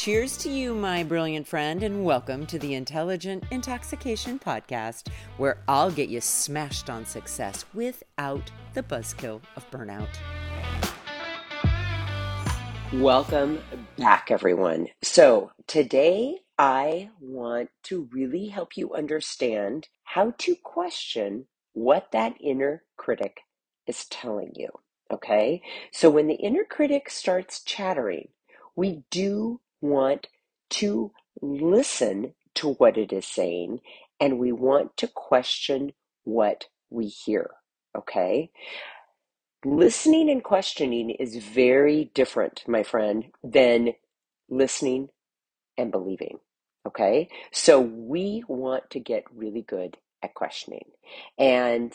Cheers to you, my brilliant friend, and welcome to the Intelligent Intoxication Podcast, where I'll get you smashed on success without the buzzkill of burnout. Welcome back, everyone. So, today I want to really help you understand how to question what that inner critic is telling you. Okay? So, when the inner critic starts chattering, we do want to listen to what it is saying and we want to question what we hear. Okay? Listening and questioning is very different, my friend, than listening and believing. Okay? So we want to get really good at questioning. And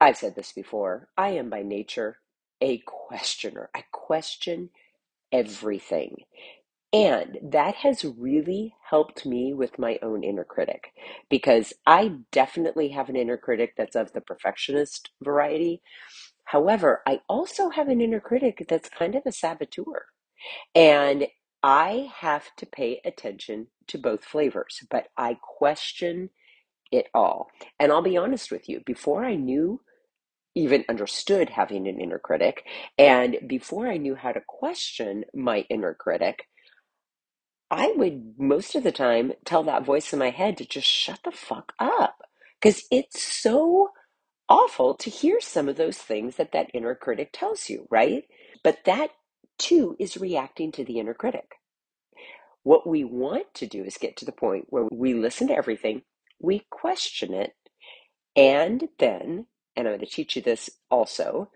I've said this before I am by nature a questioner. I question everything. And that has really helped me with my own inner critic because I definitely have an inner critic that's of the perfectionist variety. However, I also have an inner critic that's kind of a saboteur. And I have to pay attention to both flavors, but I question it all. And I'll be honest with you, before I knew even understood having an inner critic, and before I knew how to question my inner critic, I would most of the time tell that voice in my head to just shut the fuck up because it's so awful to hear some of those things that that inner critic tells you, right? But that too is reacting to the inner critic. What we want to do is get to the point where we listen to everything, we question it, and then, and I'm going to teach you this also,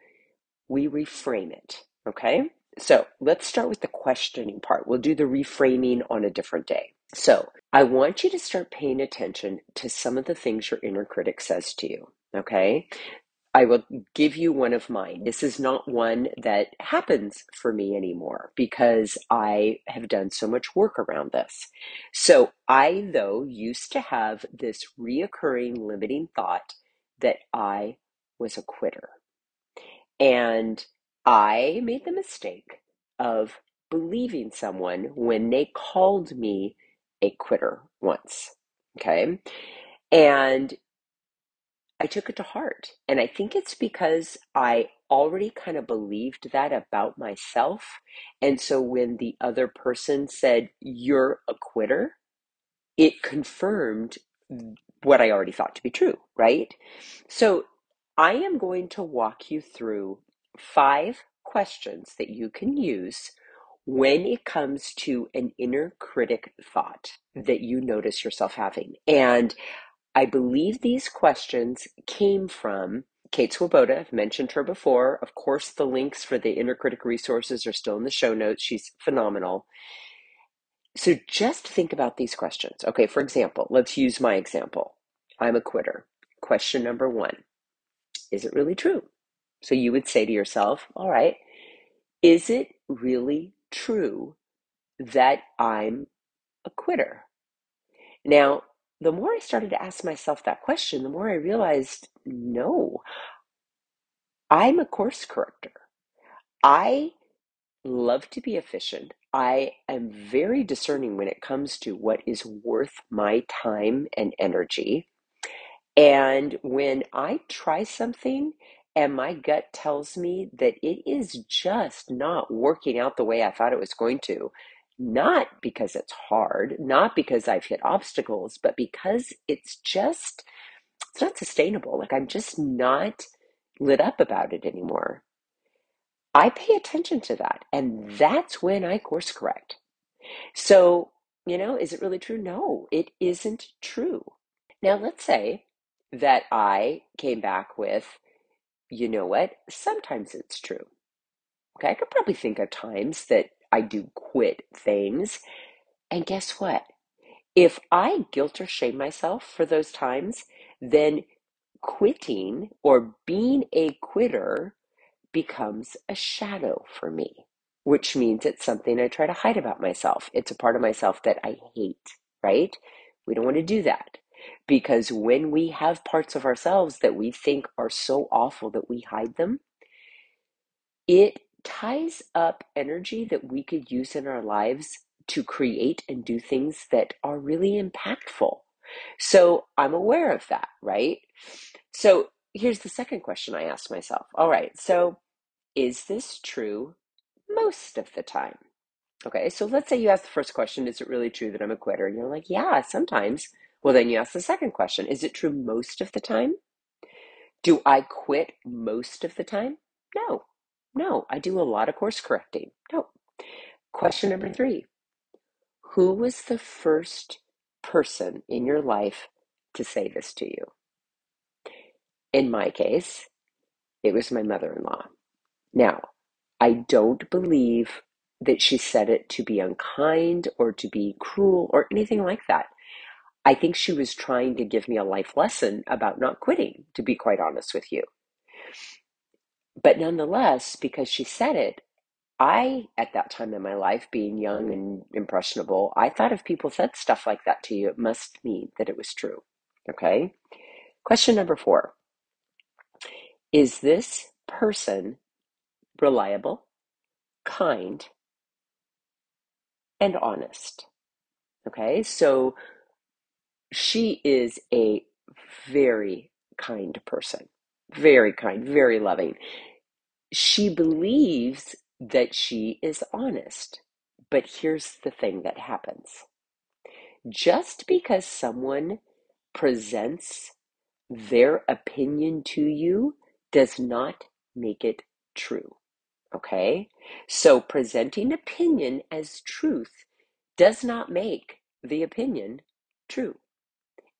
we reframe it, okay? So let's start with the questioning part. We'll do the reframing on a different day. So I want you to start paying attention to some of the things your inner critic says to you. Okay. I will give you one of mine. This is not one that happens for me anymore because I have done so much work around this. So I, though, used to have this reoccurring limiting thought that I was a quitter. And I made the mistake of believing someone when they called me a quitter once. Okay. And I took it to heart. And I think it's because I already kind of believed that about myself. And so when the other person said, You're a quitter, it confirmed what I already thought to be true, right? So I am going to walk you through five questions that you can use when it comes to an inner critic thought that you notice yourself having. And I believe these questions came from Kate Swoboda. I've mentioned her before. Of course, the links for the inner critic resources are still in the show notes. She's phenomenal. So just think about these questions. Okay, for example, let's use my example. I'm a quitter. Question number one Is it really true? So you would say to yourself, all right, is it really true that I'm a quitter? Now, the more I started to ask myself that question, the more I realized no, I'm a course corrector. I love to be efficient. I am very discerning when it comes to what is worth my time and energy. And when I try something and my gut tells me that it is just not working out the way I thought it was going to, not because it's hard, not because I've hit obstacles, but because it's just, it's not sustainable. Like I'm just not lit up about it anymore. I pay attention to that. And that's when I course correct. So, you know, is it really true? No, it isn't true. Now, let's say that I came back with, you know what? Sometimes it's true. Okay, I could probably think of times that I do quit things. And guess what? If I guilt or shame myself for those times, then quitting or being a quitter becomes a shadow for me, which means it's something I try to hide about myself. It's a part of myself that I hate, right? We don't want to do that because when we have parts of ourselves that we think are so awful that we hide them, it ties up energy that we could use in our lives to create and do things that are really impactful. So I'm aware of that, right? So here's the second question I asked myself. All right, so is this true most of the time? Okay, so let's say you ask the first question, is it really true that I'm a quitter? And you're like, yeah, sometimes. Well, then you ask the second question, is it true most of the time? Do I quit most of the time? No, no, I do a lot of course correcting. No. Question number three Who was the first person in your life to say this to you? In my case, it was my mother in law. Now, I don't believe that she said it to be unkind or to be cruel or anything like that. I think she was trying to give me a life lesson about not quitting, to be quite honest with you. But nonetheless, because she said it, I, at that time in my life, being young and impressionable, I thought if people said stuff like that to you, it must mean that it was true. Okay? Question number four Is this person reliable, kind, and honest? Okay, so she is a very kind person, very kind, very loving. She believes that she is honest. But here's the thing that happens just because someone presents their opinion to you does not make it true. Okay? So presenting opinion as truth does not make the opinion true.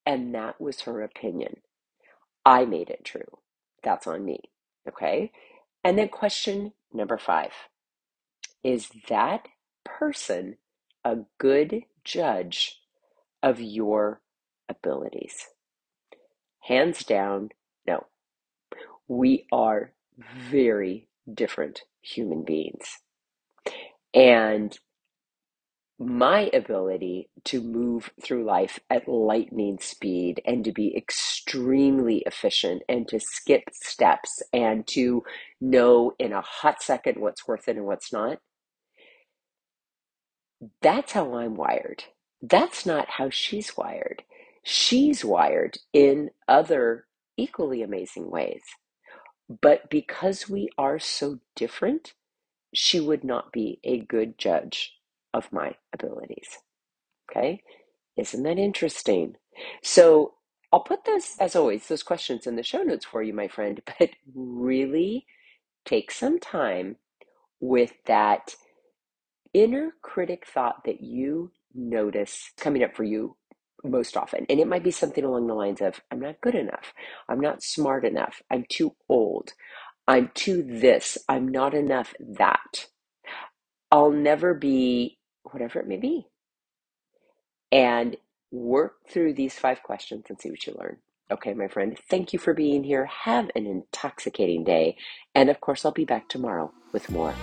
And that was her opinion. I made it true. That's on me. Okay? And then question number five Is that person a good judge of your abilities? Hands down, no. We are very different human beings. And my ability to move through life at lightning speed and to be extremely efficient and to skip steps and to know in a hot second what's worth it and what's not. That's how I'm wired. That's not how she's wired. She's wired in other equally amazing ways. But because we are so different, she would not be a good judge of my abilities. Okay? Isn't that interesting? So I'll put those, as always, those questions in the show notes for you, my friend, but really take some time with that inner critic thought that you notice coming up for you most often. And it might be something along the lines of I'm not good enough. I'm not smart enough. I'm too old. I'm too this. I'm not enough that. I'll never be whatever it may be. And work through these five questions and see what you learn. Okay, my friend, thank you for being here. Have an intoxicating day. And of course, I'll be back tomorrow with more.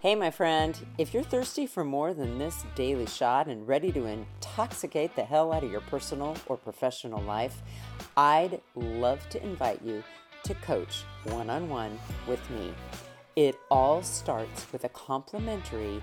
Hey, my friend, if you're thirsty for more than this daily shot and ready to intoxicate the hell out of your personal or professional life, I'd love to invite you to coach one on one with me. It all starts with a complimentary